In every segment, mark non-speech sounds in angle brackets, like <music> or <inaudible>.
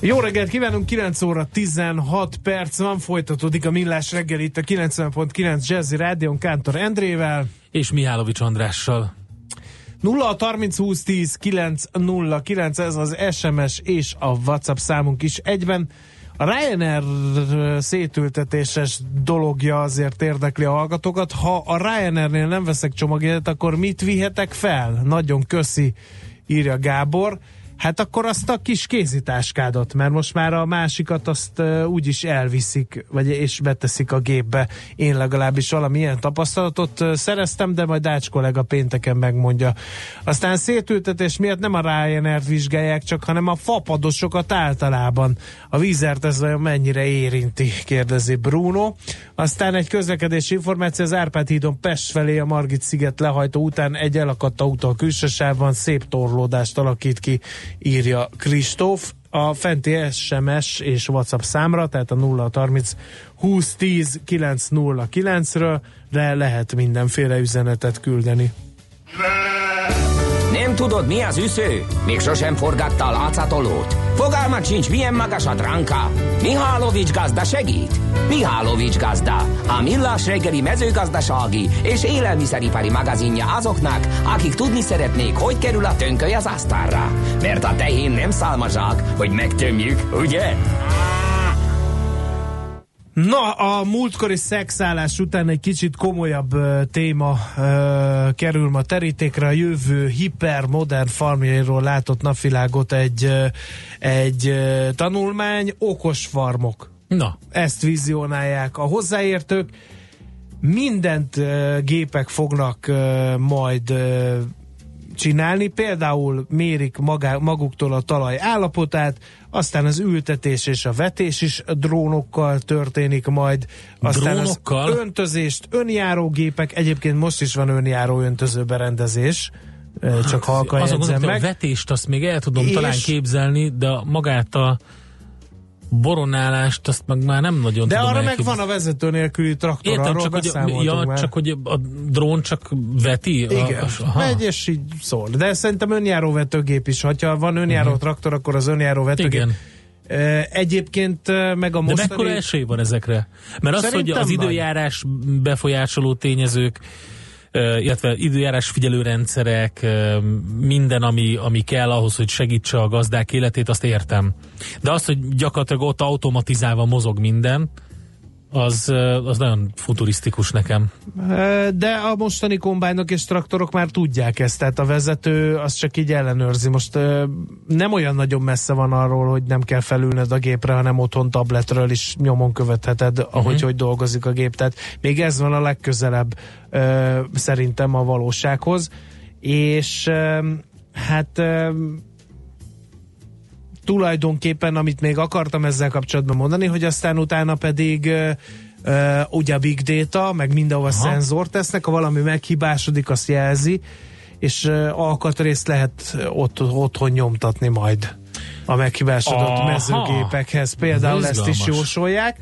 Jó reggelt kívánunk, 9 óra 16 perc van, folytatódik a Millás reggel itt a 90.9 Jazzy Rádion Kántor Endrével. És Mihálovics Andrással. 0 30 20 10 9 0 9, ez az SMS és a WhatsApp számunk is egyben. A Ryanair szétültetéses dologja azért érdekli a hallgatókat. Ha a Ryanairnél nem veszek csomagjegyet, akkor mit vihetek fel? Nagyon köszi, írja Gábor. Hát akkor azt a kis kézitáskádat, mert most már a másikat azt úgyis elviszik, vagy és beteszik a gépbe. Én legalábbis valamilyen tapasztalatot szereztem, de majd Dács kollega pénteken megmondja. Aztán szétültetés miatt nem a Ryanair-t vizsgálják csak, hanem a fapadosokat általában. A vízert ez olyan mennyire érinti, kérdezi Bruno. Aztán egy közlekedési információ, az Árpád hídon Pest felé a Margit sziget lehajtó után egy elakadt autó a külsősávban szép torlódást alakít ki írja Kristóf. A fenti SMS és WhatsApp számra, tehát a 030 2010 909-ről de lehet mindenféle üzenetet küldeni. Nem tudod, mi az üsző? Még sosem forgatta a látszatolót? Fogalmat sincs, milyen magas a dránka? Mihálovics gazda segít? Mihálovics gazda, a millás reggeli mezőgazdasági és élelmiszeripari magazinja azoknak, akik tudni szeretnék, hogy kerül a tönköly az asztalra. Mert a tehén nem szálmazsák, hogy megtömjük, ugye? Na, a múltkori szexállás után egy kicsit komolyabb uh, téma uh, kerül ma terítékre. A jövő hipermodern farmjairól látott napvilágot egy, uh, egy uh, tanulmány, okos farmok. Na. Ezt vizionálják a hozzáértők. Mindent uh, gépek fognak uh, majd uh, csinálni, például mérik magá, maguktól a talaj állapotát, aztán az ültetés és a vetés is drónokkal történik majd, aztán drónokkal? az öntözést, önjárógépek, egyébként most is van önjáró öntöző berendezés, csak halka Azon gondolom, meg. a vetést azt még el tudom És- talán képzelni, de magát a boronálást azt meg már nem nagyon De tudom arra meg van a vezető nélküli traktor, Értem, arról csak hogy, ja, már. csak hogy a drón csak veti? Igen, A, aha. megy és így szól. De szerintem önjáró vetőgép is. Ha van önjáró Mhm. traktor, akkor az önjáró vetőgép. Igen. Egyébként meg a De mostani... mekkora esély van ezekre? Mert az, hogy az időjárás befolyásoló tényezők, illetve időjárás figyelőrendszerek, minden, ami, ami kell ahhoz, hogy segítse a gazdák életét, azt értem. De az, hogy gyakorlatilag ott automatizálva mozog minden, az, az nagyon futurisztikus nekem. De a mostani kombányok és traktorok már tudják ezt, tehát a vezető az csak így ellenőrzi. Most nem olyan nagyon messze van arról, hogy nem kell felülned a gépre, hanem otthon tabletről is nyomon követheted, ahogy Mhm. hogy dolgozik a gép. Tehát még ez van a legközelebb szerintem a valósághoz. És hát tulajdonképpen, amit még akartam ezzel kapcsolatban mondani, hogy aztán utána pedig uh, uh, ugye a big data, meg mindenhova Aha. szenzort tesznek, ha valami meghibásodik, azt jelzi, és uh, alkatrészt lehet ott, otthon nyomtatni majd a meghibásodott Aha. mezőgépekhez. Például Ez ezt is jósolják.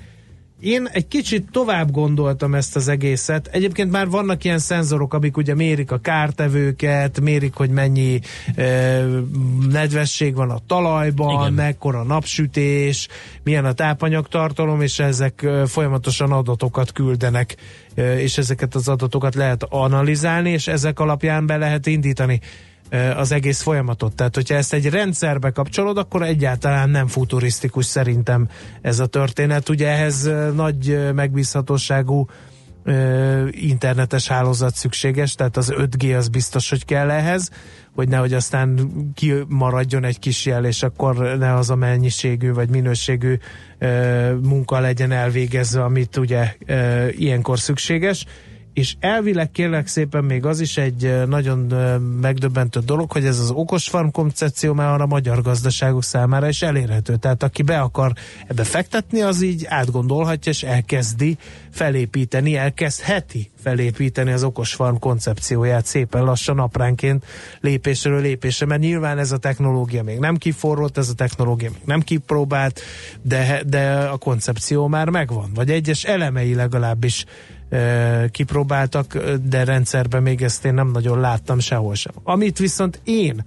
Én egy kicsit tovább gondoltam ezt az egészet. Egyébként már vannak ilyen szenzorok, amik ugye mérik a kártevőket, mérik, hogy mennyi e, nedvesség van a talajban, Igen. Mekkora napsütés, milyen a tápanyagtartalom, és ezek e, folyamatosan adatokat küldenek, e, és ezeket az adatokat lehet analizálni, és ezek alapján be lehet indítani az egész folyamatot. Tehát, hogyha ezt egy rendszerbe kapcsolod, akkor egyáltalán nem futurisztikus szerintem ez a történet. Ugye ehhez nagy megbízhatóságú internetes hálózat szükséges, tehát az 5G az biztos, hogy kell ehhez, hogy nehogy aztán kimaradjon egy kis jel, és akkor ne az a mennyiségű vagy minőségű munka legyen elvégezve, amit ugye ilyenkor szükséges és elvileg kérlek szépen még az is egy nagyon megdöbbentő dolog, hogy ez az okos farm koncepció már a magyar gazdaságok számára is elérhető. Tehát aki be akar ebbe fektetni, az így átgondolhatja, és elkezdi felépíteni, elkezdheti felépíteni az okos farm koncepcióját szépen lassan apránként lépésről lépésre, mert nyilván ez a technológia még nem kiforrott, ez a technológia még nem kipróbált, de, de a koncepció már megvan, vagy egyes elemei legalábbis kipróbáltak, de rendszerben még ezt én nem nagyon láttam sehol sem. Amit viszont én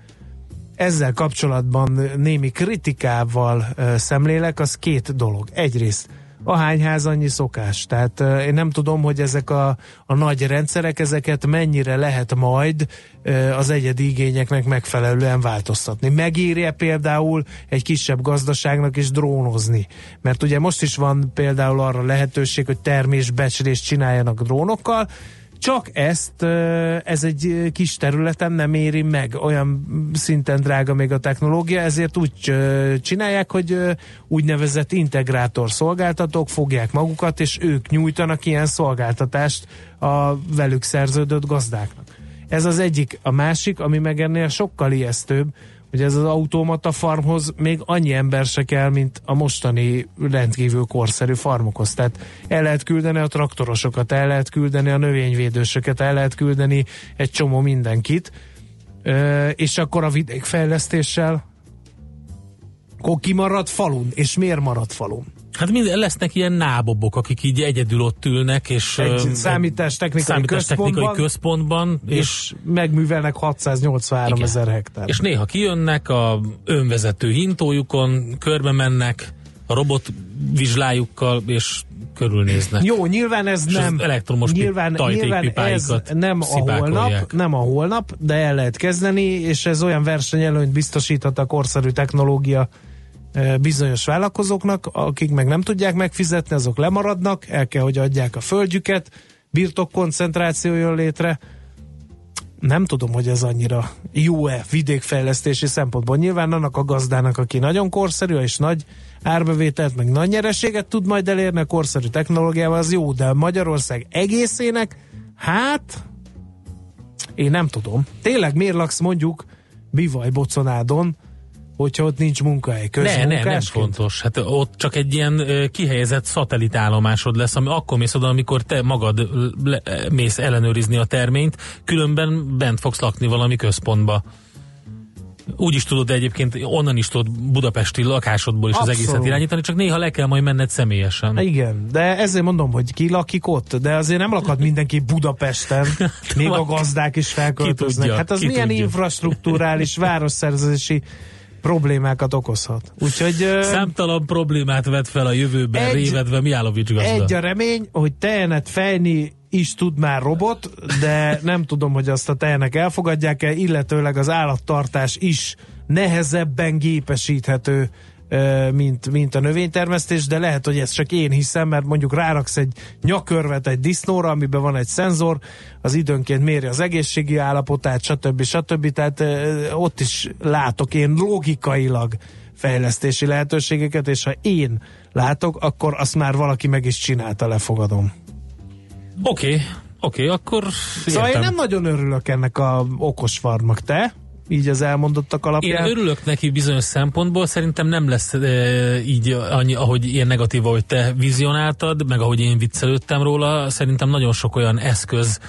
ezzel kapcsolatban némi kritikával szemlélek, az két dolog. Egyrészt a hányház annyi szokás. Tehát én nem tudom, hogy ezek a, a nagy rendszerek, ezeket mennyire lehet majd az egyedi igényeknek megfelelően változtatni. Megírja például egy kisebb gazdaságnak is drónozni. Mert ugye most is van például arra lehetőség, hogy termésbecslést csináljanak drónokkal, csak ezt, ez egy kis területen nem éri meg, olyan szinten drága még a technológia, ezért úgy csinálják, hogy úgynevezett integrátor szolgáltatók fogják magukat, és ők nyújtanak ilyen szolgáltatást a velük szerződött gazdáknak. Ez az egyik. A másik, ami meg ennél sokkal ijesztőbb, hogy ez az automata farmhoz még annyi ember se kell, mint a mostani rendkívül korszerű farmokhoz. Tehát el lehet küldeni a traktorosokat, el lehet küldeni a növényvédősöket, el lehet küldeni egy csomó mindenkit, és akkor a vidékfejlesztéssel akkor ki marad falun, és miért marad falun? Hát mind, lesznek ilyen nábobok, akik így egyedül ott ülnek, és egy számítástechnikai, számítástechnikai központban, központban és, és megművelnek 683 igen. ezer hektár. És néha kijönnek a önvezető hintójukon, körbe mennek a robotvizslájukkal, és körülnéznek. Jó, nyilván ez és nem elektromos nyilván, nyilván ez nem a holnap, nem a holnap, de el lehet kezdeni, és ez olyan versenyelőnyt biztosíthat a korszerű technológia bizonyos vállalkozóknak, akik meg nem tudják megfizetni, azok lemaradnak, el kell, hogy adják a földjüket, birtokkoncentráció jön létre. Nem tudom, hogy ez annyira jó-e vidékfejlesztési szempontból. Nyilván annak a gazdának, aki nagyon korszerű és nagy árbevételt, meg nagy nyereséget tud majd elérni a korszerű technológiával, az jó, de Magyarország egészének, hát én nem tudom. Tényleg miért laksz mondjuk Bivaj Boconádon, hogyha ott nincs munkahely. Ne, ne, nem fontos. Hát ott csak egy ilyen kihelyezett szatellitállomásod lesz, ami akkor mész oda, amikor te magad le, mész ellenőrizni a terményt, különben bent fogsz lakni valami központba. Úgy is tudod egyébként, onnan is tudod budapesti lakásodból is Abszolút. az egészet irányítani, csak néha le kell majd menned személyesen. Igen, de ezért mondom, hogy ki lakik ott, de azért nem lakad mindenki Budapesten, <laughs> még a gazdák is felköltöznek. Hát az milyen tudja. infrastruktúrális városszerzési problémákat okozhat. Úgyhogy... Számtalan problémát vet fel a jövőben egy, révedve Miálovics gazda. Egy a remény, hogy tehenet fejni is tud már robot, de nem tudom, hogy azt a tehenek elfogadják-e, illetőleg az állattartás is nehezebben gépesíthető mint, mint a növénytermesztés, de lehet, hogy ez csak én hiszem, mert mondjuk ráraksz egy nyakörvet egy disznóra, amiben van egy szenzor, az időnként méri az egészségi állapotát, stb. stb. Tehát ott is látok én logikailag fejlesztési lehetőségeket, és ha én látok, akkor azt már valaki meg is csinálta, lefogadom. Oké, okay. Oké, okay, akkor Szóval értem. én nem nagyon örülök ennek a okos farmak, te? Így az elmondottak alapján. Én örülök neki bizonyos szempontból, szerintem nem lesz e, így annyi, ahogy ilyen negatív, ahogy te vizionáltad, meg ahogy én viccelődtem róla, szerintem nagyon sok olyan eszköz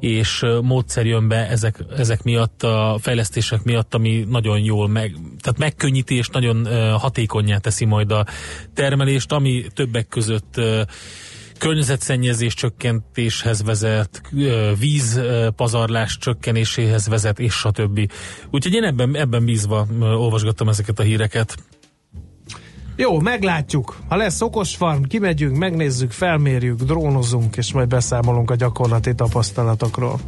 és módszer jön be ezek, ezek miatt, a fejlesztések miatt, ami nagyon jól meg, tehát megkönnyíti és nagyon hatékonyá teszi majd a termelést, ami többek között környezetszennyezés csökkentéshez vezet, vízpazarlás csökkenéséhez vezet, és stb. Úgyhogy én ebben, ebben bízva olvasgattam ezeket a híreket. Jó, meglátjuk. Ha lesz okos farm, kimegyünk, megnézzük, felmérjük, drónozunk, és majd beszámolunk a gyakorlati tapasztalatokról.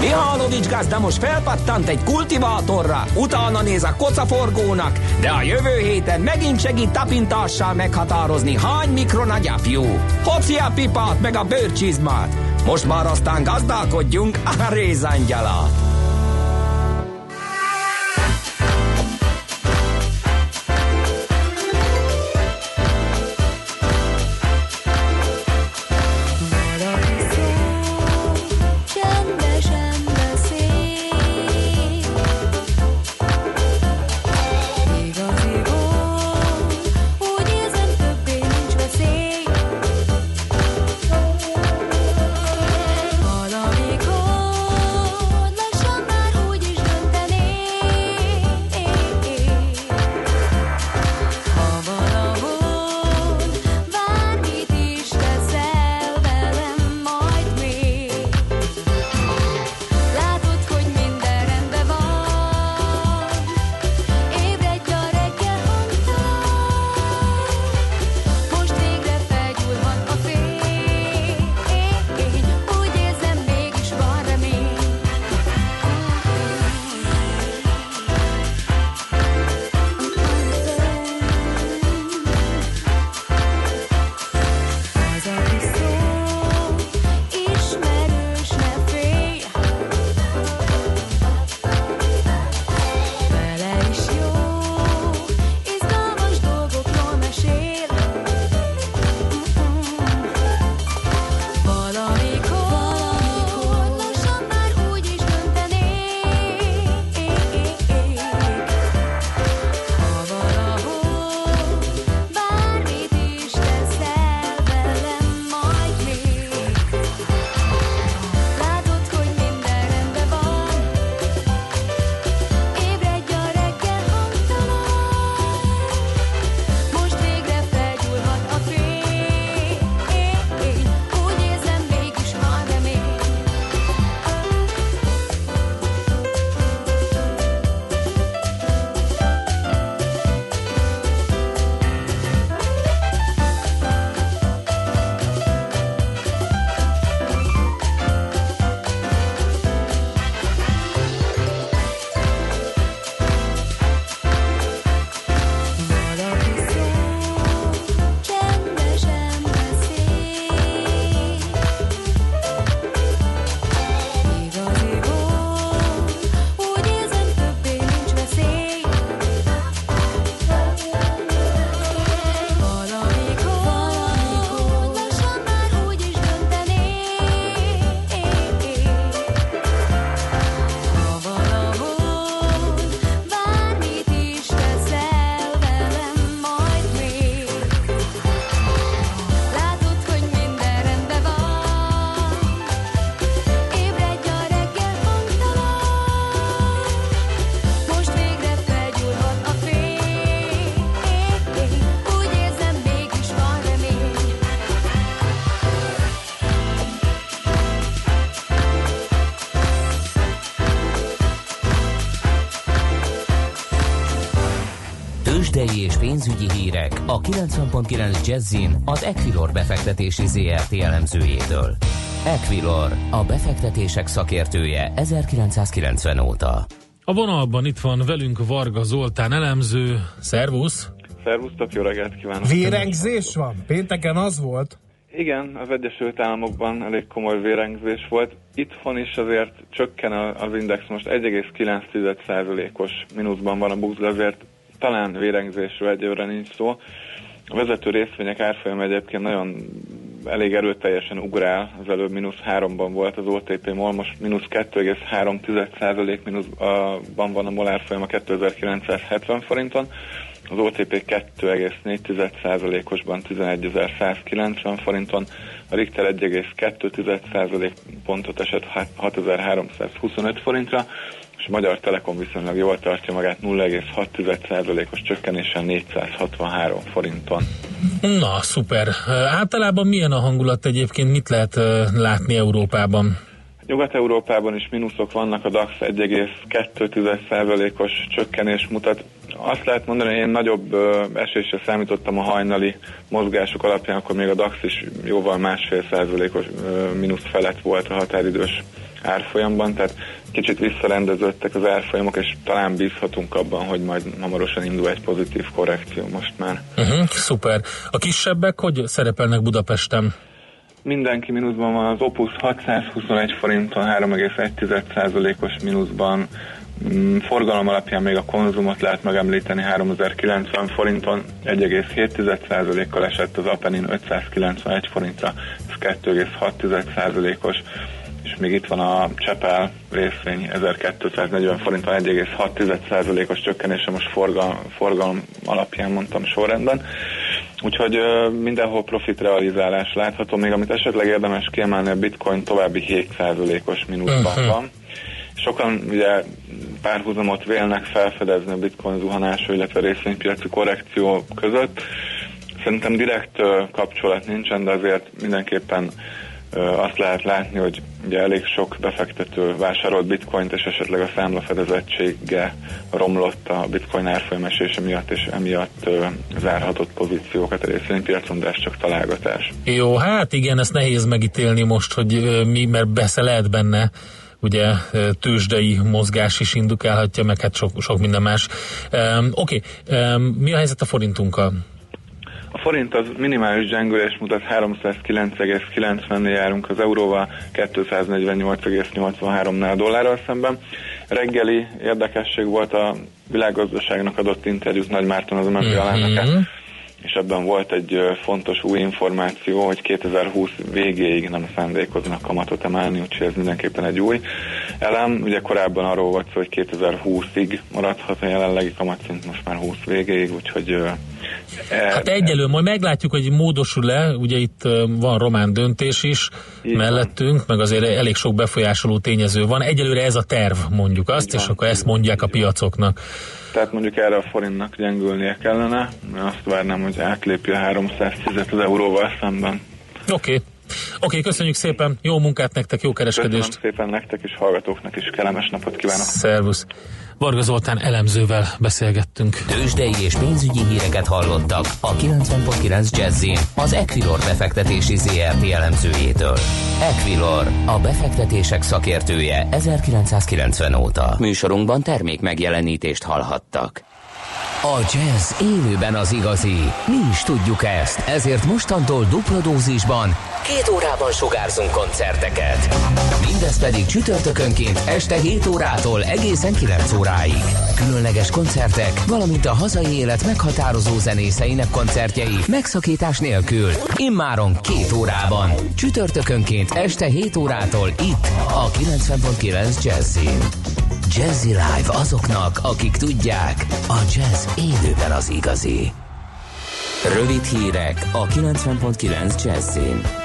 Mihálovics gazda most felpattant egy kultivátorra, utána néz a kocaforgónak, de a jövő héten megint segít tapintással meghatározni, hány mikron a gyapjú. Hoci a pipát meg a bőrcsizmát. Most már aztán gazdálkodjunk a rézangyalát. 90.9 Jazzin az Equilor befektetési ZRT elemzőjétől. Equilor, a befektetések szakértője 1990 óta. A vonalban itt van velünk Varga Zoltán elemző. Szervusz! Szervusztok, jó reggelt kívánok! Vérengzés van? Pénteken az volt? Igen, az Egyesült Államokban elég komoly vérengzés volt. Itthon is azért csökken az index, most 1,9%-os mínuszban van a BUX, azért talán vérengzésről egyőre nincs szó. A vezető részvények árfolyam egyébként nagyon elég erőteljesen ugrál, az előbb mínusz 3-ban volt az OTP MOL, most mínusz 2,3% mínuszban van a MOL árfolyama 2970 forinton, az OTP 2,4%-osban 11.190 forinton, a Richter 1,2% pontot esett 6325 forintra, és a Magyar Telekom viszonylag jól tartja magát 0,6%-os csökkenésen 463 forinton. Na, szuper. Általában milyen a hangulat egyébként? Mit lehet látni Európában? Nyugat-Európában is mínuszok vannak, a DAX 1,2%-os csökkenés mutat. Azt lehet mondani, hogy én nagyobb esésre számítottam a hajnali mozgások alapján, akkor még a DAX is jóval másfél százalékos mínusz felett volt a határidős árfolyamban, tehát kicsit visszarendeződtek az árfolyamok, és talán bízhatunk abban, hogy majd hamarosan indul egy pozitív korrekció most már. Uh-huh, szuper. A kisebbek hogy szerepelnek Budapesten? Mindenki mínuszban van, az Opus 621 forinton 3,1%-os mínuszban, mm, forgalom alapján még a konzumot lehet megemlíteni 3090 forinton, 1,7%-kal esett az Apenin 591 forintra, ez 2,6%-os és még itt van a Csepel részvény 1240 forinton 1,6%-os csökkenése most forgalom, forgalom alapján mondtam sorrendben. Úgyhogy mindenhol profit realizálás látható, még amit esetleg érdemes kiemelni, a bitcoin további 7%-os mínuszban uh-huh. van. Sokan ugye párhuzamot vélnek felfedezni a bitcoin zuhanása, illetve részvénypiaci korrekció között. Szerintem direkt kapcsolat nincsen, de azért mindenképpen azt lehet látni, hogy ugye elég sok befektető vásárolt bitcoint, és esetleg a számlafedezettsége romlott a bitcoin árfolyam esése miatt, és emiatt zárhatott pozíciókat a részvénypiacon, de ez csak találgatás. Jó, hát igen, ezt nehéz megítélni most, hogy mi, mert besze lehet benne ugye tőzsdei mozgás is indukálhatja, meg hát sok, sok minden más. Um, Oké, okay. um, mi a helyzet a forintunkkal? Forint az minimális gyengülés mutat 309,90-nél járunk az euróval, 248,83-nál dollárral szemben. Reggeli érdekesség volt a világgazdaságnak adott interjút Nagy Márton az MNB alelnöke, mm-hmm. és ebben volt egy fontos új információ, hogy 2020 végéig nem szándékoznak kamatot emelni, úgyhogy ez mindenképpen egy új elem. Ugye korábban arról volt szó, hogy 2020-ig maradhat a jelenlegi kamatszint, most már 20 végéig, úgyhogy Hát egyelő, majd meglátjuk, hogy módosul-e, ugye itt van román döntés is Így mellettünk, van. meg azért elég sok befolyásoló tényező van. Egyelőre ez a terv, mondjuk azt, Így és van. akkor ezt mondják a piacoknak. Tehát mondjuk erre a forintnak gyengülnie kellene, mert azt várnám, hogy átlépi a 310-et az euróval szemben. Oké. Okay. Oké, okay, köszönjük szépen, jó munkát nektek, jó kereskedést. Köszönöm szépen nektek és hallgatóknak is, kellemes napot kívánok. Szervusz. Varga Zoltán elemzővel beszélgettünk. Tőzsdei és pénzügyi híreket hallottak a 90.9 jazz az Equilor befektetési ZRT elemzőjétől. Equilor, a befektetések szakértője 1990 óta. Műsorunkban termék megjelenítést hallhattak. A jazz élőben az igazi. Mi is tudjuk ezt, ezért mostantól dupla dózisban két órában sugárzunk koncerteket. Mindez pedig csütörtökönként este 7 órától egészen 9 óráig. Különleges koncertek, valamint a hazai élet meghatározó zenészeinek koncertjei megszakítás nélkül. Immáron két órában. Csütörtökönként este 7 órától itt a 90.9 Jazzin. Jazzy Live azoknak, akik tudják, a jazz élőben az igazi. Rövid hírek a 90.9 Jazzin.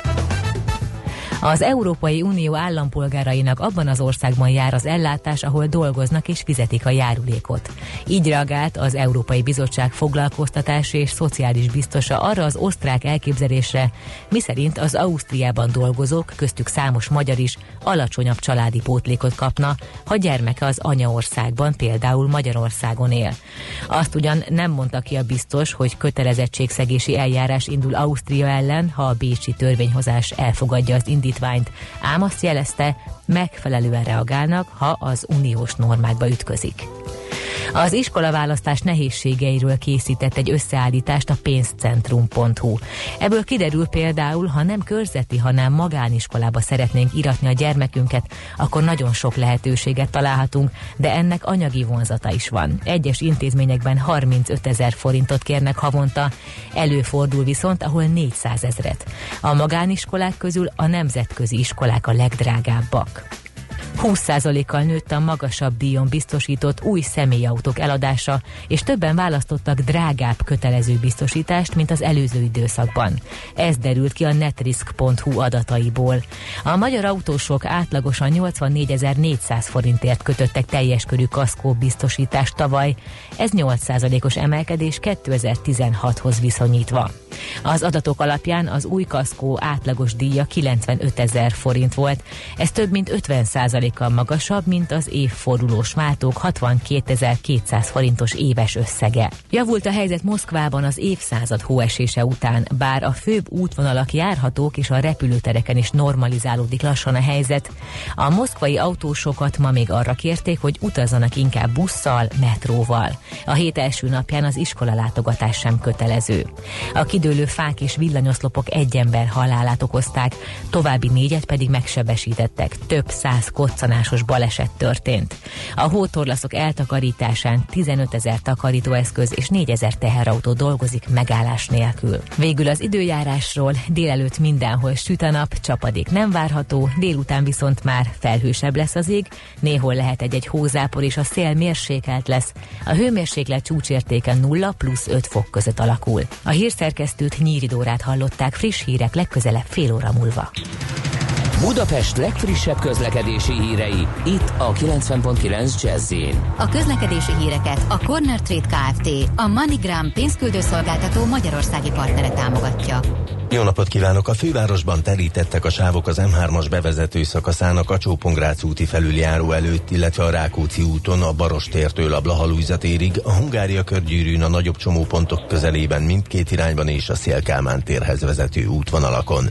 Az Európai Unió állampolgárainak abban az országban jár az ellátás, ahol dolgoznak és fizetik a járulékot. Így reagált az Európai Bizottság foglalkoztatási és szociális biztosa arra az osztrák elképzelésre, miszerint az Ausztriában dolgozók, köztük számos magyar is, alacsonyabb családi pótlékot kapna, ha gyermeke az anyaországban, például Magyarországon él. Azt ugyan nem mondta ki a biztos, hogy kötelezettségszegési eljárás indul Ausztria ellen, ha a bécsi törvényhozás elfogadja az indítványt, ám azt jelezte, megfelelően reagálnak, ha az uniós normákba ütközik. Az iskolaválasztás nehézségeiről készített egy összeállítást a pénzcentrum.hu. Ebből kiderül például, ha nem körzeti, hanem magániskolába szeretnénk iratni a gyermekünket, akkor nagyon sok lehetőséget találhatunk, de ennek anyagi vonzata is van. Egyes intézményekben 35 ezer forintot kérnek havonta, előfordul viszont, ahol 400 ezret. A magániskolák közül a nemzetközi iskolák a legdrágábbak. 20%-kal nőtt a magasabb díjon biztosított új személyautók eladása, és többen választottak drágább kötelező biztosítást, mint az előző időszakban. Ez derült ki a netrisk.hu adataiból. A magyar autósok átlagosan 84.400 forintért kötöttek teljes körű kaszkó biztosítást tavaly. Ez 8%-os emelkedés 2016-hoz viszonyítva. Az adatok alapján az új kaszkó átlagos díja 95 ezer forint volt. Ez több mint 50 kal magasabb, mint az évfordulós váltók 62.200 forintos éves összege. Javult a helyzet Moszkvában az évszázad hóesése után, bár a főbb útvonalak járhatók és a repülőtereken is normalizálódik lassan a helyzet. A moszkvai autósokat ma még arra kérték, hogy utazzanak inkább busszal, metróval. A hét első napján az iskola látogatás sem kötelező. A kidőlő fák és villanyoszlopok egy ember halálát okozták, további négyet pedig megsebesítettek. Több száz koccanásos baleset történt. A hótorlaszok eltakarításán 15 ezer takarítóeszköz és 4 ezer teherautó dolgozik megállás nélkül. Végül az időjárásról délelőtt mindenhol süt a nap, csapadék nem várható, délután viszont már felhősebb lesz az ég, néhol lehet egy-egy hózápor és a szél mérsékelt lesz. A hőmérséklet csúcsértéke 0 plusz 5 fok között alakul. A hírszerkesztőt Nyíridórát hallották friss hírek legközelebb fél óra múlva. Budapest legfrissebb közlekedési hírei, itt a 90.9 jazz A közlekedési híreket a Corner Trade Kft. a MoneyGram pénzküldőszolgáltató magyarországi partnere támogatja. Jó napot kívánok! A fővárosban terítettek a sávok az M3-as bevezető szakaszán a kacsó úti felüljáró előtt, illetve a Rákóczi úton a Barostértől a Blahalújza térig, a Hungária körgyűrűn a nagyobb csomópontok közelében mindkét irányban és a Szélkálmán térhez vezető útvonalakon.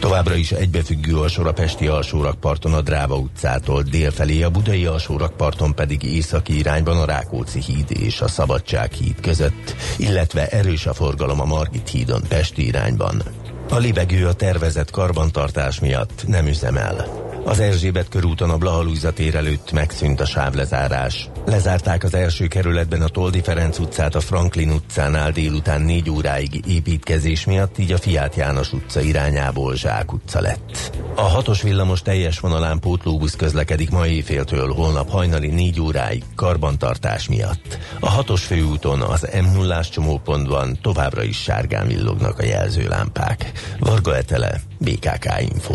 Továbbra is egybefüggő a sor a Pesti alsórakparton a Dráva utcától délfelé, a Budai alsórakparton pedig északi irányban a Rákóczi híd és a Szabadság híd között, illetve erős a forgalom a Margit hídon Pesti irányban. A libegő a tervezett karbantartás miatt nem üzemel. Az Erzsébet körúton a Blahalújza tér előtt megszűnt a sávlezárás. Lezárták az első kerületben a Toldi Ferenc utcát a Franklin utcánál délután négy óráig építkezés miatt, így a Fiát János utca irányából Zsák utca lett. A hatos villamos teljes vonalán pótlóbusz közlekedik ma éjféltől holnap hajnali négy óráig karbantartás miatt. A hatos főúton az m 0 csomópontban továbbra is sárgán villognak a jelzőlámpák. Varga Etele, BKK Info.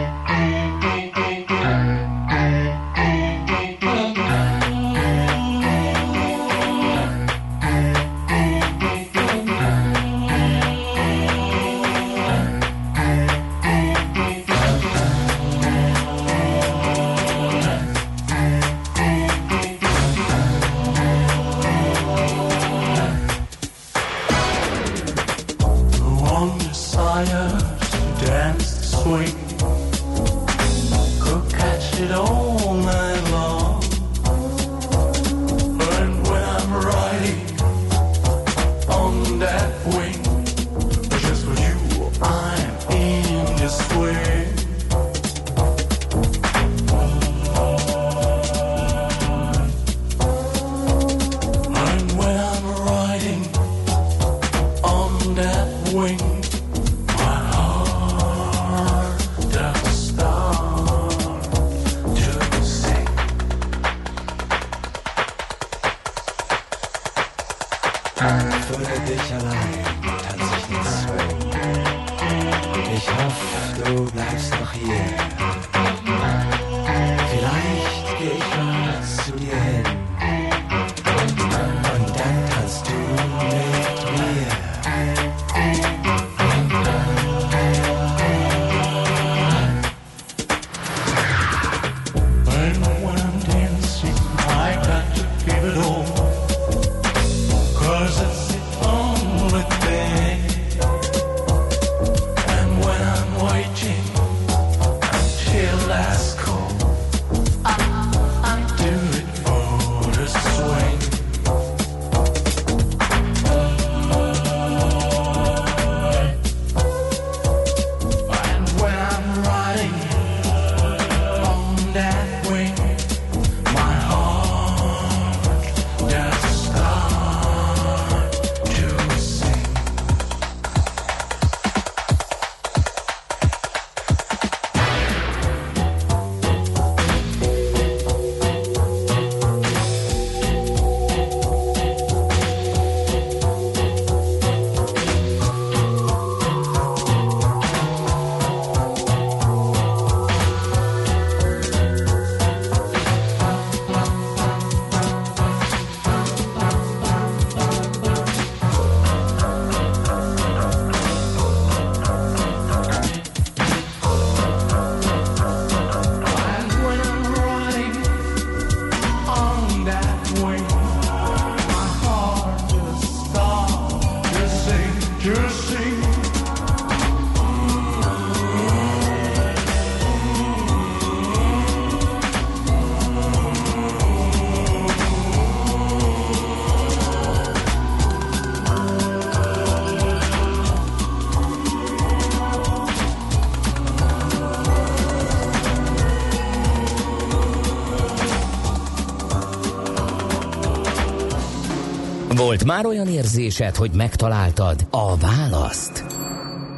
Volt már olyan érzésed, hogy megtaláltad a választ?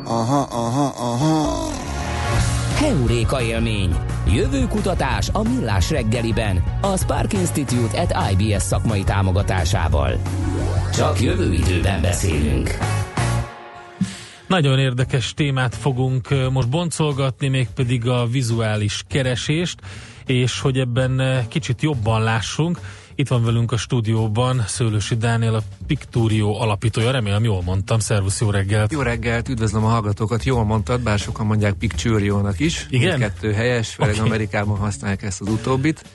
Aha, aha, aha. Heuréka élmény. Jövő kutatás a Millás reggeliben. A Spark Institute at IBS szakmai támogatásával. Csak jövő időben beszélünk. Nagyon érdekes témát fogunk most boncolgatni, mégpedig a vizuális keresést, és hogy ebben kicsit jobban lássunk. Itt van velünk a stúdióban Szőlősi Dániel, a Picturio alapítója. Remélem jól mondtam. Szervusz, jó reggelt! Jó reggelt, üdvözlöm a hallgatókat. Jól mondtad, bár sokan mondják Picturio-nak is. Igen? Kettő helyes, főleg Oké. Amerikában használják ezt az utóbbit.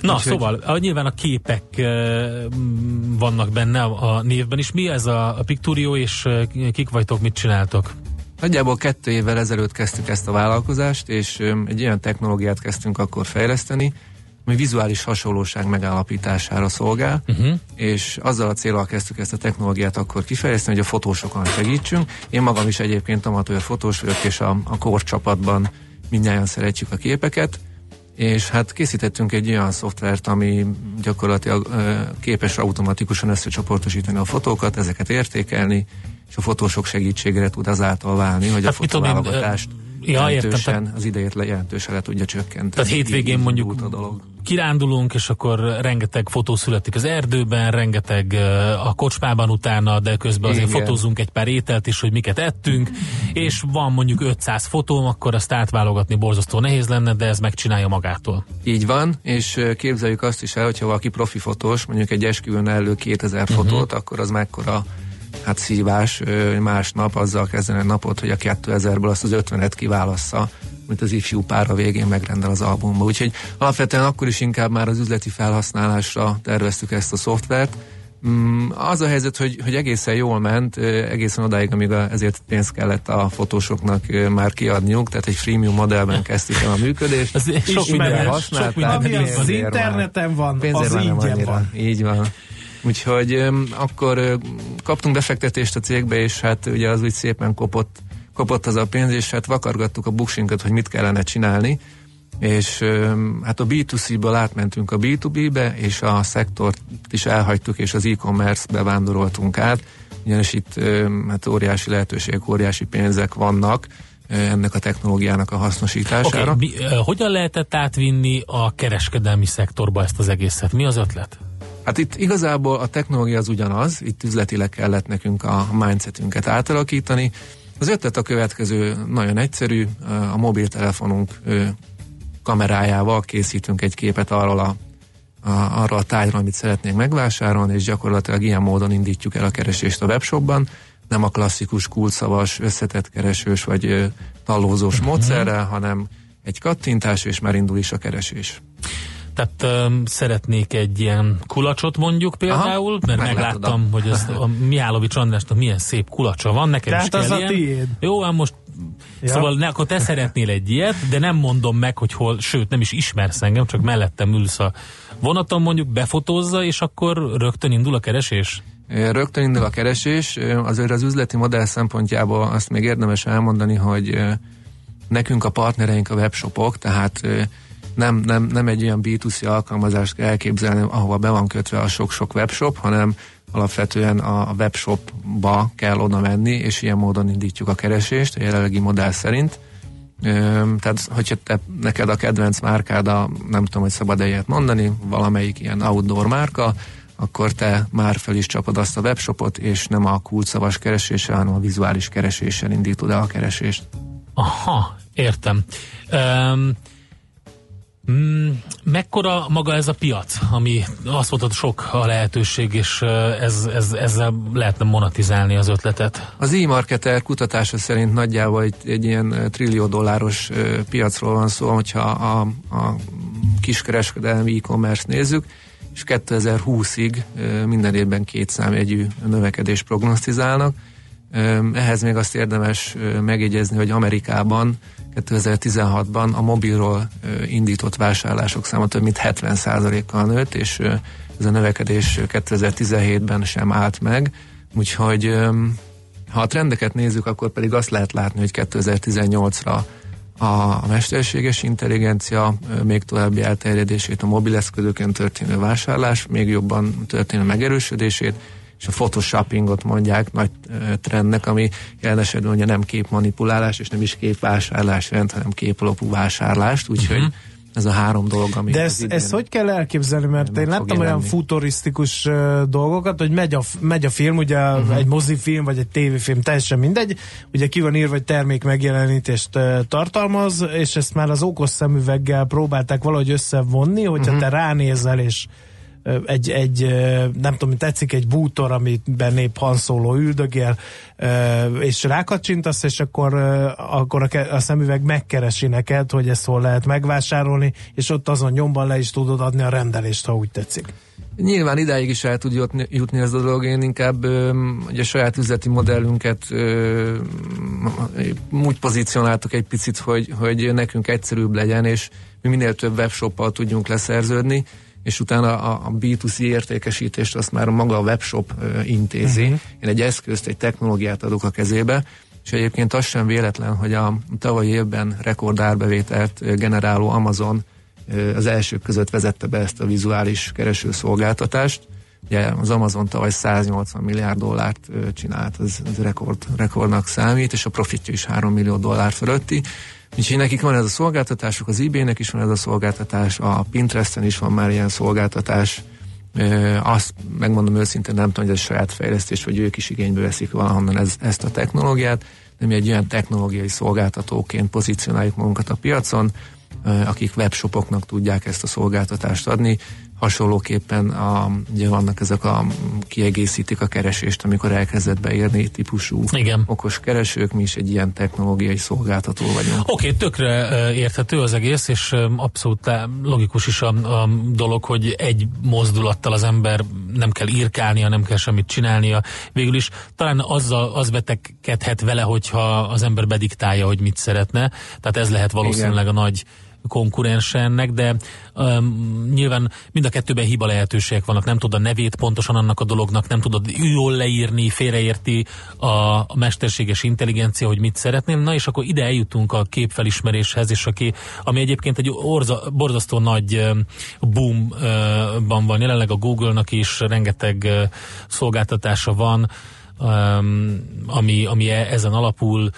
Na, Úgyhogy- szóval, nyilván a képek m, vannak benne a, névben is. Mi ez a, Picturio, és ö, kik vagytok, mit csináltok? Nagyjából kettő évvel ezelőtt kezdtük ezt a vállalkozást, és egy olyan technológiát kezdtünk akkor fejleszteni, ami vizuális hasonlóság megállapítására szolgál, Uh-huh. és azzal a célral kezdtük ezt a technológiát akkor kifejleszteni, hogy a fotósokon segítsünk. Én magam is egyébként amatőr fotós vagyok, és a, a kor csapatban mindjárt szeretjük a képeket, és hát készítettünk egy olyan szoftvert, ami gyakorlatilag ö, képes automatikusan összecsoportosítani a fotókat, ezeket értékelni, és a fotósok segítségére tud azáltal válni, hogy a Hát mit tudom én, fotóválogatást ja, értem, jelentősen, tehát- az idejét le, jelentősen le tudja csökkenteni. Tehát hétvégén mondjuk a dolog. kirándulunk, és akkor rengeteg fotó születik az erdőben, rengeteg ö, a kocsmában utána, de közben azért Igen. fotózunk egy pár ételt is, hogy miket ettünk, és van mondjuk 500 fotóm, akkor azt átválogatni borzasztó nehéz lenne, de ez megcsinálja magától. Így van, és ö, képzeljük azt is el, hogyha valaki profi fotós, mondjuk egy esküvőn elő 2000 Mhm. fotót, akkor az mekkora hát szívás másnap azzal kezdeni a napot, hogy a 2000-ből azt az 50-et kiválassza, mint az ifjú pár a végén megrendel az albumba. Úgyhogy alapvetően akkor is inkább már az üzleti felhasználásra terveztük ezt a szoftvert. Mm, az a helyzet, hogy, hogy egészen jól ment, egészen odáig, amíg a, ezért pénzt kellett a fotósoknak már kiadniuk, tehát egy freemium modellben kezdtük el a működést. Ez sok minden használták, sok minden az, az interneten van, Pénzért az ingyen annyira. van. Így van. Úgyhogy akkor kaptunk befektetést a cégbe, és hát ugye az úgy szépen kopott, kopott az a pénz, és hát vakargattuk a buksinkat, hogy mit kellene csinálni, és hát a B2C-ből átmentünk a B2B-be, és a szektort is elhagytuk, és az e-commerce bevándoroltunk át, ugyanis itt hát óriási lehetőségek, óriási pénzek vannak ennek a technológiának a hasznosítására. okay, hogyan lehetett átvinni a kereskedelmi szektorba ezt az egészet? Mi az ötlet? Hát itt igazából a technológia az ugyanaz, itt üzletileg kellett nekünk a mindsetünket átalakítani. Az ötlet a következő nagyon egyszerű, a mobiltelefonunk kamerájával készítünk egy képet arról a, a, arról a tájról, amit szeretnénk megvásárolni, és gyakorlatilag ilyen módon indítjuk el a keresést a webshopban, nem a klasszikus kulcsszavas, összetett keresős vagy tallózós uh-huh. módszerrel, hanem egy kattintás, és már indul is a keresés. Tehát um, szeretnék egy ilyen kulacsot mondjuk például, Aha, mert megláttam, hogy az, a Mihálovics Andrásnak milyen szép kulacsa van, nekem Tehát is kell az ilyen. a tiéd. Jó, hát most ja. szóval ne, akkor te szeretnél egy ilyet, de nem mondom meg, hogy hol, sőt nem is ismersz engem, csak mellettem ülsz a vonaton mondjuk, befotózza, és akkor rögtön indul a keresés? Rögtön indul a keresés, azért az üzleti modell szempontjából azt még érdemes elmondani, hogy nekünk a partnereink a webshopok, tehát nem, nem, nem egy olyan B2C alkalmazást kell elképzelni, ahova be van kötve a sok-sok webshop, hanem alapvetően a webshopba kell oda menni, és ilyen módon indítjuk a keresést, a jelenlegi modell szerint. Tehát, hogyha te, neked a kedvenc márkád, a, nem tudom, hogy szabad ilyet mondani, valamelyik ilyen outdoor márka, akkor te már fel is csapod azt a webshopot, és nem a kulcsszavas kereséssel, hanem a vizuális kereséssel indítod el a keresést. Aha, értem. Um, Mm, mekkora maga ez a piac, ami azt mondtad, sok a lehetőség, és ez, ez, ezzel lehetne monetizálni az ötletet? Az e-marketer kutatása szerint nagyjából egy, egy ilyen trillió dolláros piacról van szó, hogyha a, a kiskereskedelmi e-commerce nézzük, és 2020-ig minden évben két számjegyű növekedés prognosztizálnak. Ehhez még azt érdemes megjegyezni, hogy Amerikában 2016-ban a mobilról indított vásárlások száma több mint 70%-kal nőtt, és ez a növekedés 2017-ben sem állt meg, úgyhogy ha a trendeket nézzük, akkor pedig azt lehet látni, hogy 2018-ra a mesterséges intelligencia még további elterjedését, a mobileszközökön történő vásárlás még jobban történő megerősödését, és a photoshoppingot mondják nagy trendnek, ami jelen esetben ugye nem képmanipulálás, és nem is képvásárlás jelent, hanem képalapú vásárlást, úgyhogy uh-huh. ez a három dolog, ami... De ezt, ezt hogy kell elképzelni, mert én láttam olyan futurisztikus uh, dolgokat, hogy megy a, megy a film, ugye uh-huh. egy mozifilm, vagy egy tévéfilm, teljesen mindegy, ugye ki van írva, hogy termék megjelenítést uh, tartalmaz, és ezt már az okos szemüveggel próbálták valahogy összevonni, hogyha uh-huh. te ránézel, és egy, egy nem tudom, tetszik egy bútor, amiben nép hanszóló üldögél, és rákacsintasz, és akkor, akkor a, a szemüveg megkeresi neked, hogy ezt hol lehet megvásárolni, és ott azon nyomban le is tudod adni a rendelést, ha úgy tetszik. Nyilván idáig is el tud jutni ez a dolog, én inkább ugye a saját üzleti modellünket ö, úgy pozícionáltuk egy picit, hogy, hogy nekünk egyszerűbb legyen, és mi minél több webshoppal tudjunk leszerződni, és utána a, a B2C értékesítést azt már maga a webshop intézi. Uh-huh. Én egy eszközt, egy technológiát adok a kezébe, és egyébként az sem véletlen, hogy a tavalyi évben rekordárbevételt generáló Amazon az elsők között vezette be ezt a vizuális keresőszolgáltatást. Ugye az Amazon tavaly 180 milliárd dollárt csinált, ez, ez rekord, rekordnak számít, és a profitja is 3 millió dollár fölötti. Úgyhogy nekik van ez a szolgáltatásuk, az eBay-nek is van ez a szolgáltatás, a Pinteresten is van már ilyen szolgáltatás, Ö, azt megmondom őszintén, nem tudom, hogy ez saját fejlesztés, vagy ők is igénybe veszik valahonnan ez, ezt a technológiát, de mi egy ilyen technológiai szolgáltatóként pozícionáljuk magunkat a piacon, akik webshopoknak tudják ezt a szolgáltatást adni, hasonlóképpen a, ugye vannak ezek a kiegészítik a keresést, amikor elkezdett beírni típusú Igen. okos keresők, mi is egy ilyen technológiai szolgáltató vagyunk. Oké, okay, tökre érthető az egész, és abszolút logikus is a, a dolog, hogy egy mozdulattal az ember nem kell írkálnia, nem kell semmit csinálnia. Végül is talán azzal, az betegkedhet vele, hogyha az ember bediktálja, hogy mit szeretne. Tehát ez lehet valószínűleg Igen. a nagy konkurens ennek, de um, nyilván mind a kettőben hiba lehetőségek vannak. Nem tudod a nevét pontosan annak a dolognak, nem tudod jól leírni, félreérti a, mesterséges intelligencia, hogy mit szeretnél. Na és akkor ide eljutunk a képfelismeréshez, és aki, ami egyébként egy orza, borzasztó nagy boomban van. Jelenleg a Google-nak is rengeteg szolgáltatása van, ami, ami e- ezen alapul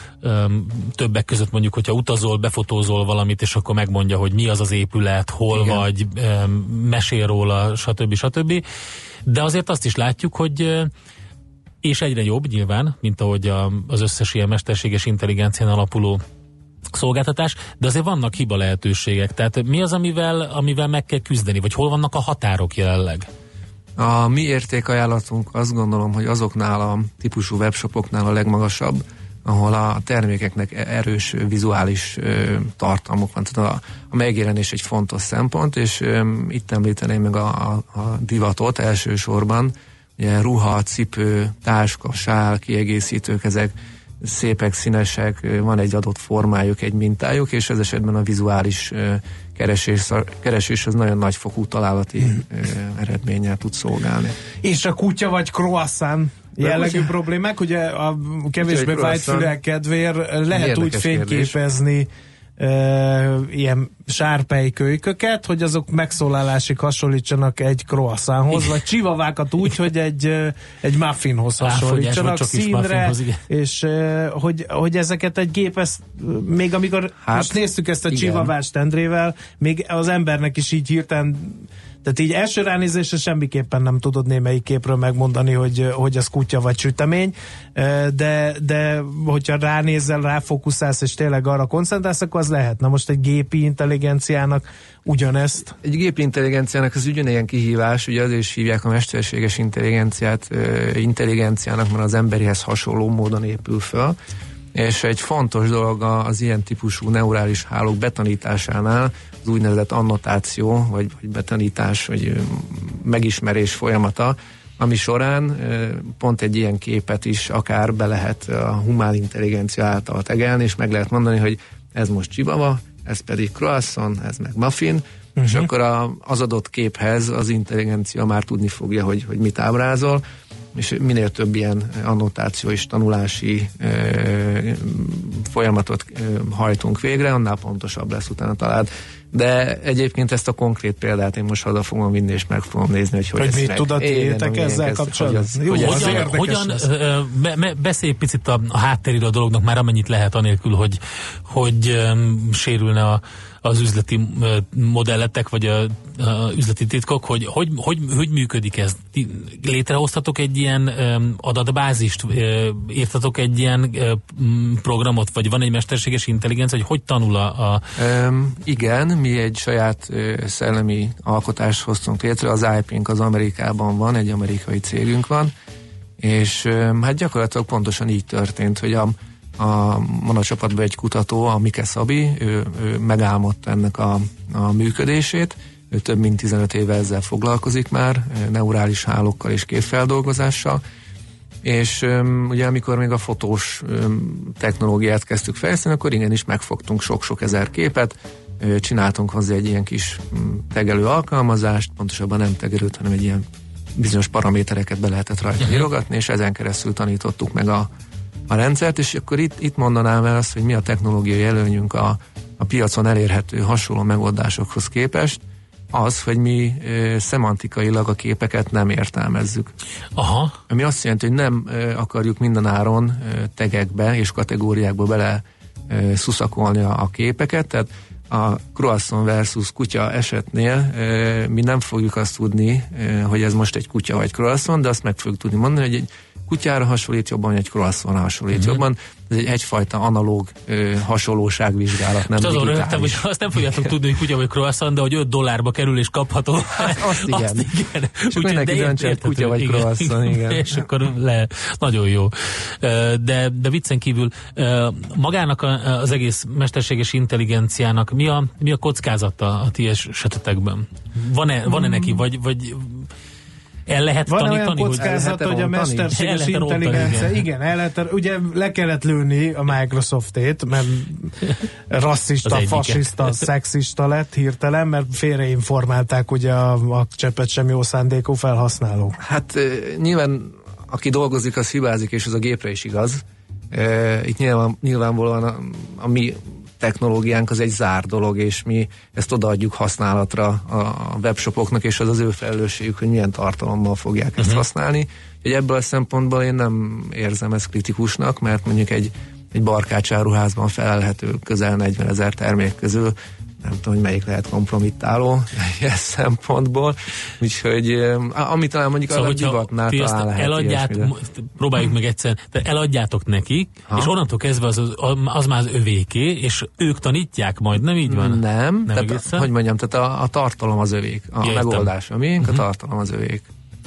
többek között mondjuk, hogyha utazol, befotózol valamit, és akkor megmondja, hogy mi az az épület, hol Igen. vagy, mesél róla, stb. stb. De azért azt is látjuk, hogy és egyre jobb nyilván, mint ahogy a, az összes ilyen mesterséges intelligencián alapuló szolgáltatás, de azért vannak hiba lehetőségek. Tehát mi az, amivel, amivel meg kell küzdeni, vagy hol vannak a határok jelenleg? A mi értékajánlatunk azt gondolom, hogy azoknál a típusú webshopoknál a legmagasabb, ahol a termékeknek e- erős vizuális ö, tartalmuk van. Tehát a, a megjelenés egy fontos szempont, és ö, itt említeném meg a, a, a divatot elsősorban. Ugye ruha, cipő, táska, sál, kiegészítők, ezek szépek, színesek, van egy adott formájuk, egy mintájuk, és ez esetben a vizuális keresés, keresés az nagyon nagyfokú találati ö, eredménnyel tud szolgálni. És a kutya vagy croissant jellegű kutya- problémák, ugye a kevésbé Kutya vagy vájt croissant. fülek kedvéért lehet Érdekes úgy fényképezni e, ilyen sárpelykölyköket, hogy azok megszólalásig hasonlítsanak egy croissanthoz, vagy csivavákat úgy, hogy egy, egy muffinhoz hasonlítsanak csak színre, és e, hogy, hogy ezeket egy gép, ezt, még amikor Hát, most néztük ezt a igen. csivavás tendrével, még az embernek is így hirtelen tehát így első ránézésre semmiképpen nem tudod némelyik képről megmondani, hogy, hogy az kutya vagy sütemény, de, de hogyha ránézel, ráfókuszálsz, és tényleg arra koncentrálsz, akkor az lehet. Na most egy gépi intelligenciának ugyanezt. Egy gépi intelligenciának az ugyanilyen kihívás, ugye azért is hívják a mesterséges intelligenciát intelligenciának, mert az emberihez hasonló módon épül föl. És egy fontos dolog az ilyen típusú neurális hálók betanításánál az úgynevezett annotáció, vagy, vagy betanítás, vagy megismerés folyamata, ami során pont egy ilyen képet is akár be lehet a humán intelligencia által tegelni, és meg lehet mondani, hogy ez most csibava, ez pedig croissant, ez meg muffin, uh-huh. és akkor a, az adott képhez az intelligencia már tudni fogja, hogy, hogy mit ábrázol, és minél több ilyen annotáció és tanulási ö, folyamatot ö, hajtunk végre, annál pontosabb lesz utána talált. De egyébként ezt a konkrét példát én most haza fogom vinni, és meg fogom nézni, hogy hogy, Hogy mit meg- tud a Igen, tiétek amilyen ezzel kapcsolatban? Hogy az, hogyan, hogyan ö, beszélj egy picit a, a háttéről a dolognak, már amennyit lehet anélkül, hogy, hogy um, sérülne a, az üzleti modelletek, vagy a, a üzleti titkok, hogy hogy, hogy hogy működik ez? Létrehoztatok egy ilyen adatbázist, írtatok egy ilyen programot, vagy van egy mesterséges intelligencia, hogy hogy tanul a, a Um, igen, mi egy saját szellemi alkotást hoztunk létre, az IP-nk az Amerikában van, egy amerikai cégünk van, és hát gyakorlatilag pontosan így történt, hogy a, a, van a csapatban egy kutató, a Mike Szabi, ő, ő megálmodta ennek a, a működését, ő több mint 15 éve ezzel foglalkozik már, neurális hálókkal és képfeldolgozással, és öm, ugye amikor még a fotós öm, technológiát kezdtük fejleszteni, akkor igenis megfogtunk sok-sok ezer képet, ö, csináltunk hozzá egy ilyen kis tegelő alkalmazást, pontosabban nem tegelőt, hanem egy ilyen bizonyos paramétereket be lehetett rajta írogatni, és ezen keresztül tanítottuk meg a, a rendszert, és akkor itt, itt mondanám el azt, hogy mi a technológiai előnyünk a, a piacon elérhető hasonló megoldásokhoz képest, az, hogy mi ö, szemantikailag a képeket nem értelmezzük. aha, Ami azt jelenti, hogy nem ö, akarjuk minden áron ö, tegekbe és kategóriákba bele ö, szuszakolni a, a képeket, tehát a croissant versus kutya esetnél ö, mi nem fogjuk azt tudni, ö, hogy ez most egy kutya vagy croissant, de azt meg fogjuk tudni mondani, hogy egy kutyára hasonlít jobban, vagy egy croissantra hasonlít Mhm. jobban. Ez egy egyfajta analóg ö, hasonlóságvizsgálat, nem azon rögtem, hogy azt nem fogjátok tudni, hogy kutya vagy croissant, de hogy 5 dollárba kerül és kapható. <laughs> azt igen. <laughs> Azt igen. Csak mindenki döntse, hogy kutya vagy croissant, igen. <laughs> És akkor le, nagyon jó. De, de viccen kívül magának az egész mesterséges intelligenciának mi a, mi a kockázata a ti esetetekben? Van-e, van-e neki, vagy, vagy el lehet Van olyan tanítani, hogy kockázat, el hogy a mesterséges intelligencia, igen. igen, el lehet, ugye le kellett lőni a Microsoftét, mert rasszista, fasiszta, szexista lett hirtelen, mert félreinformálták ugye a, a cseppet sem jó szándékú felhasználók. Hát nyilván aki dolgozik, az hibázik, és ez a gépre is igaz. Itt nyilván, nyilvánvalóan a, a mi technológiánk az egy zár dolog, és mi ezt odaadjuk használatra a webshopoknak, és az az ő felelősségük, hogy milyen tartalommal fogják uh-huh. ezt Mhm. használni. Úgyhogy ebből a szempontból én nem érzem ezt kritikusnak, mert mondjuk egy, egy barkácsáruházban felelhető közel 40 ezer termék közül nem tudom, hogy melyik lehet kompromittáló <laughs> ilyen szempontból. Úgyhogy eh, ami talán mondjuk Szóval, a divatnál ti talán lehet eladját, próbáljuk meg egyszer, de eladjátok nekik, Ha. és onnantól kezdve az, az, az már az övéké, és ők tanítják majd, nem így van? Nem, nem tehát, egészen? hogy mondjam, tehát a, a tartalom az övék, a Értem. megoldás a miénk, Mhm. a tartalom az övék.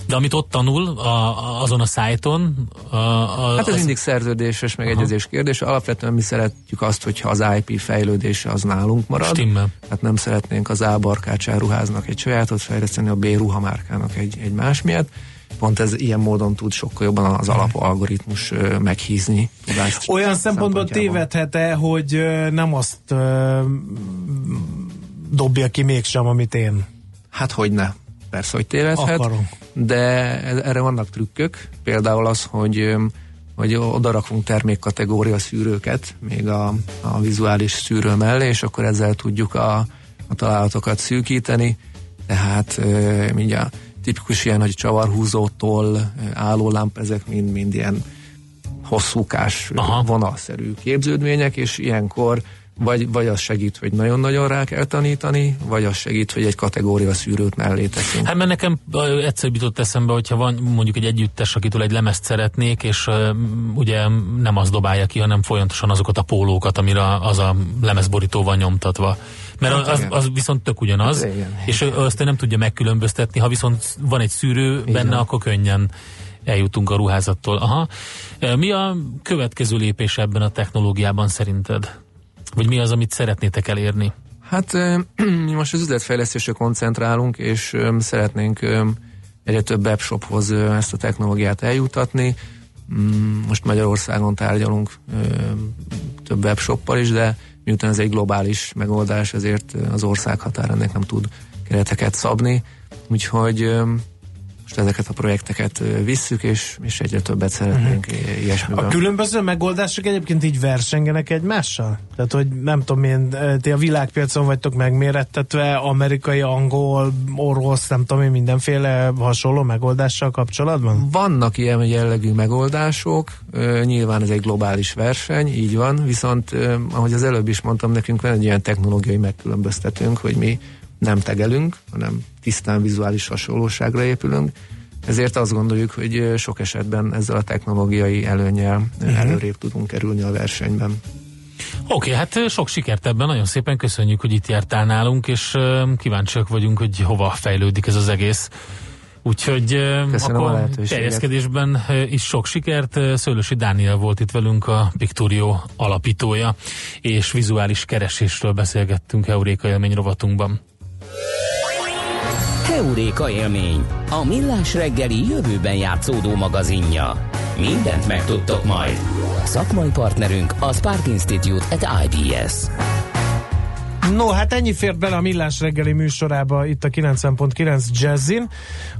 De amit ott tanul a, azon a szájton, a, a, Hát ez az, mindig szerződéses megegyezés kérdése. Alapvetően mi szeretjük azt, hogyha az IP fejlődése az nálunk marad. Stimmel. Hát nem szeretnénk az A barkácsáruháznak egy sajátot fejleszteni, a B ruhamárkának egy, egy más miatt. Pont ez ilyen módon tud sokkal jobban az alapalgoritmus meghízni tudást. Olyan szempontból tévedhet-e, hogy nem azt ö, dobja ki mégsem, amit én Hát hogy ne. Persze, hogy tévedhet. akarom. de e- erre vannak trükkök, például az, hogy hogy odarakunk termékkategória szűrőket még a, a vizuális szűrő mellé, és akkor ezzel tudjuk a, a találatokat szűkíteni, tehát ö, mindjárt tipikus ilyen, hogy csavarhúzótól állólámp, ezek mind-mind ilyen hosszúkás, Aha. vonalszerű képződmények, és ilyenkor vagy, vagy az segít, hogy nagyon-nagyon rá kell tanítani, vagy az segít, hogy egy kategória szűrőt mellé teszünk. Hát mert nekem egyszer jutott eszembe, hogyha van mondjuk egy együttes, akitől egy lemezt szeretnék, és ö, ugye nem az dobálja ki, hanem folyamatosan azokat a pólókat, amire az a lemezborító van nyomtatva. Mert Hát az, igen. az viszont tök ugyanaz, Hát igen. és ö, azt nem tudja megkülönböztetni, ha viszont van egy szűrő benne, van. akkor könnyen eljutunk a ruházattól. Aha. Mi a következő lépés ebben a technológiában szerinted? Vagy mi az, amit szeretnétek elérni? Hát mi <clears throat> most az üzletfejlesztésre koncentrálunk, és szeretnénk egyre több webshophoz ezt a technológiát eljutatni. Mm, Most Magyarországon tárgyalunk több webshoppal is, de miután ez egy globális megoldás, ezért az ország határ ennek nem tud kereteket szabni. Úgyhogy most ezeket a projekteket visszük, és, és egyre többet szeretnénk uh-huh. ilyesmiben. A különböző megoldások egyébként így versengenek egymással? Tehát, hogy nem tudom én, ti a világpiacon vagytok megmérettetve, amerikai, angol, orosz, nem tudom én, mindenféle hasonló megoldással kapcsolatban? Vannak ilyen jellegű megoldások, nyilván ez egy globális verseny, így van, viszont ahogy az előbb is mondtam, nekünk van egy ilyen technológiai megkülönböztetőnk, hogy mi nem tegelünk, hanem tisztán vizuális hasonlóságra épülünk, ezért azt gondoljuk, hogy sok esetben ezzel a technológiai előnyel uh-huh. előrébb tudunk kerülni a versenyben. Oké, hát ö, sok sikert ebben, nagyon szépen köszönjük, hogy itt jártál nálunk, és kíváncsiak vagyunk, hogy hova fejlődik ez az egész. Úgyhogy Köszönöm akkor terjeszkedésben is sok sikert. Szőlősi Dániel volt itt velünk a Picturio alapítója, és vizuális keresésről beszélgettünk Euréka élmény rovatunkban. Heuréka élmény, a millás reggeli jövőben játszódó magazinja. Mindent megtudtok majd. Szakmai partnerünk a Spark Institute at IBS. No, hát ennyi fért bele a Millás reggeli műsorába itt a 90.9 Jazzin,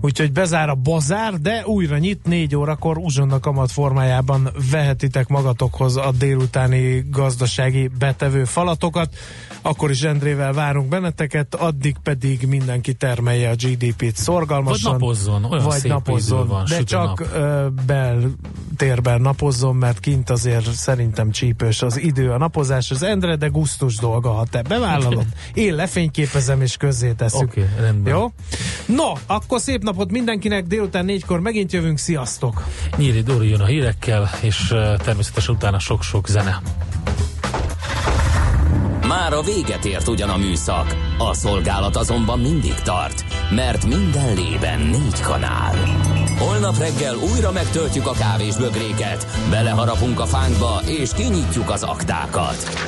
úgyhogy bezár a bazár, de újra nyit négy órakor uzsonna kamat formájában vehetitek magatokhoz a délutáni gazdasági betevő falatokat. Akkor is Endrével várunk benneteket, addig pedig mindenki termelje a GDP-t szorgalmasan. Vagy napozzon, olyan vagy szép napozzon, van, de csak nap. ö, beltérben napozzon, mert kint azért szerintem csípős az idő a napozás. Az Endre, de gusztus dolga, ha te bevállalod. Én lefényképezem és közzé tesszük. Oké, rendben. Jó? No, akkor szép napot mindenkinek, délután négykor megint jövünk, sziasztok! Nyíri Dóri jön a hírekkel, és természetesen utána sok-sok zene. Már a véget ért ugyan a műszak, a szolgálat azonban mindig tart, mert minden lében négy kanál. Holnap reggel újra megtöltjük a kávés bögréket, beleharapunk a fánkba és kinyitjuk az aktákat.